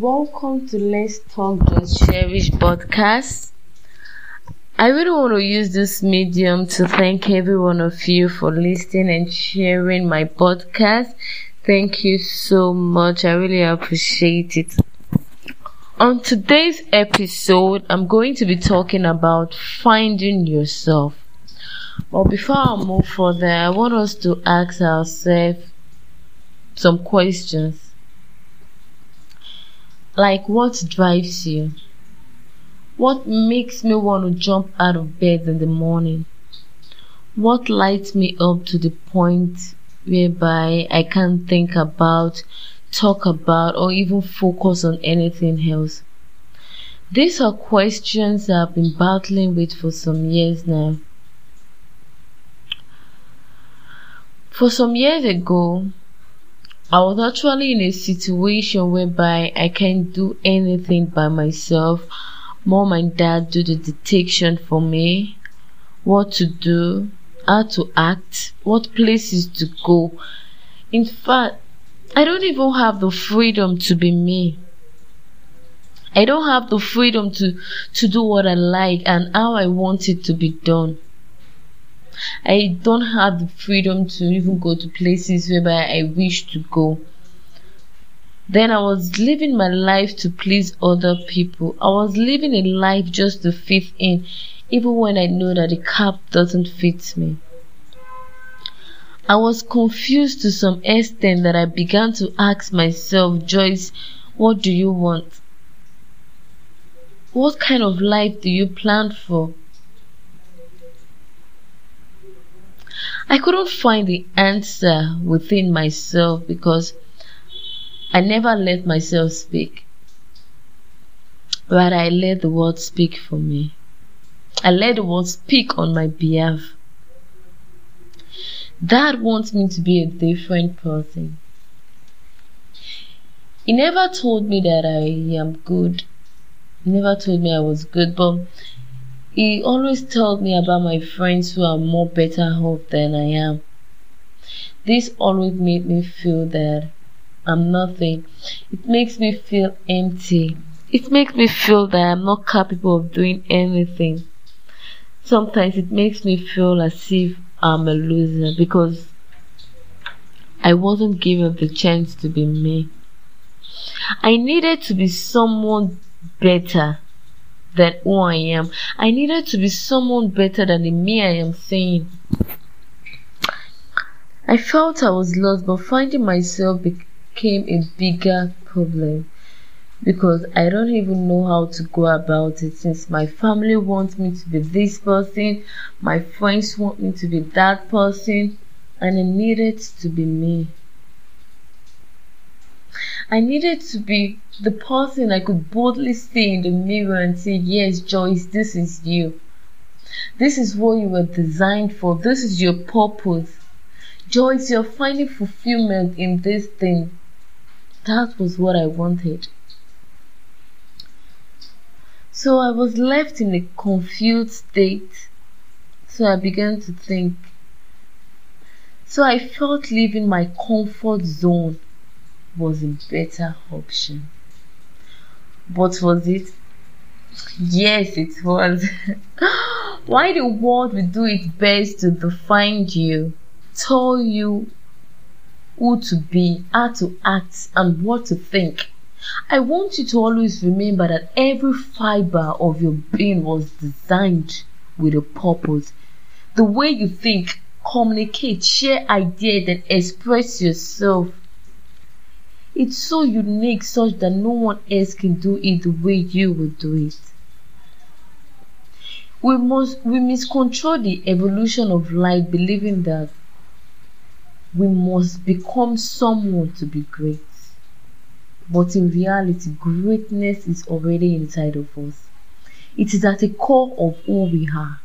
Welcome to Let's Talk Just Cherish podcast. I really want to use this medium to thank every one of you for listening and sharing my podcast. Thank you so much. I really appreciate it. On today's episode, I'm going to be talking about finding yourself. But before I move further, I want us to ask ourselves some questions like what drives you? What makes me want to jump out of bed in the morning? What lights me up to the point whereby I can't think about, talk about, or even focus on anything else? These are questions I've been battling with for some years now. For some years ago, I was actually in a situation whereby I can't do anything by myself. Mom and dad do the detection for me, what to do, how to act, what places to go. In fact, I don't even have the freedom to be me. I don't have the freedom to, to do what I like and how I want it to be done. I don't have the freedom to even go to places whereby I wish to go. Then I was living my life to please other people. I was living a life just to fit in, even when I know that the cap doesn't fit me. I was confused to some extent that I began to ask myself, Joyce, what do you want? What kind of life do you plan for? I couldn't find the answer within myself because I never let myself speak. But I let the word speak for me. I let the word speak on my behalf. That wants me to be a different person. He never told me that I am good. He never told me I was good, but he always told me about my friends who are more better off than I am. This always made me feel that I'm nothing. It makes me feel empty. It makes me feel that I'm not capable of doing anything. Sometimes it makes me feel as if I'm a loser because I wasn't given the chance to be me. I needed to be someone better than who I am. I needed to be someone better than the me I am saying. I felt I was lost, but finding myself became a bigger problem because I don't even know how to go about it since my family wants me to be this person, my friends want me to be that person, and I needed to be me. I needed to be the person I could boldly see in the mirror and say, Yes, Joyce, this is you. This is what you were designed for. This is your purpose. Joyce, you're finding fulfillment in this thing. That was what I wanted. So I was left in a confused state. So I began to think. So I felt leaving my comfort zone was a better option. But was it? Yes, it was. Why the world will do its best to define you, tell you who to be, how to act, and what to think. I want you to always remember that every fiber of your being was designed with a purpose. The way you think, communicate, share ideas, and express yourself it's so unique such that no one else can do it the way you would do it. We must we miscontrol the evolution of life believing that we must become someone to be great. But in reality, greatness is already inside of us. It is at the core of who we are.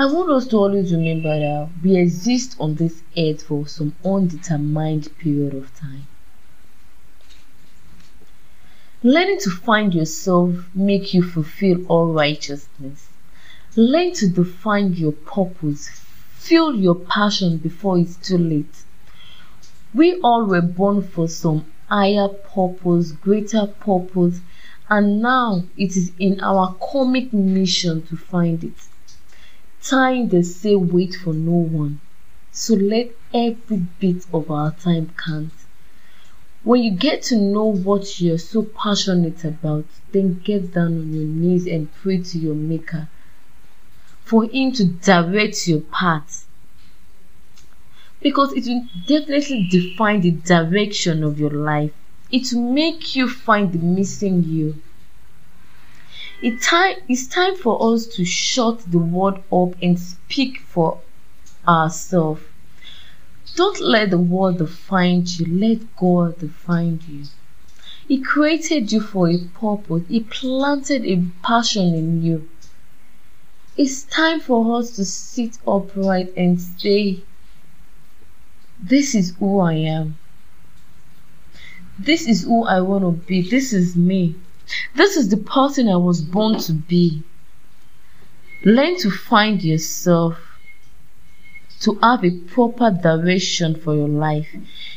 I want us to always remember that we exist on this earth for some undetermined period of time. Learning to find yourself make you fulfill all righteousness. Learn to define your purpose. Feel your passion before it's too late. We all were born for some higher purpose, greater purpose, and now it is in our comic mission to find it. Time they say wait for no one, so let every bit of our time count. When you get to know what you're so passionate about, then get down on your knees and pray to your Maker for Him to direct your path. Because it will definitely define the direction of your life. It will make you find the missing you. It time, it's time for us to shut the world up and speak for ourselves. Don't let the world define you, let God define you. He created you for a purpose, He planted a passion in you. It's time for us to sit upright and say, This is who I am. This is who I want to be. This is me. This is the person I was born to be. Learn to find yourself to have a proper direction for your life.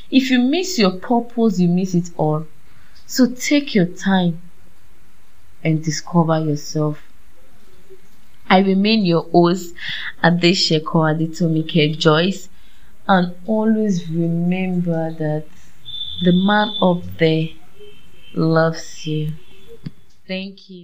If you miss your purpose, you miss it all. So take your time and discover yourself. I remain your host, Adesheko Adetomike Joyce, and always remember that the man up there loves you. Thank you.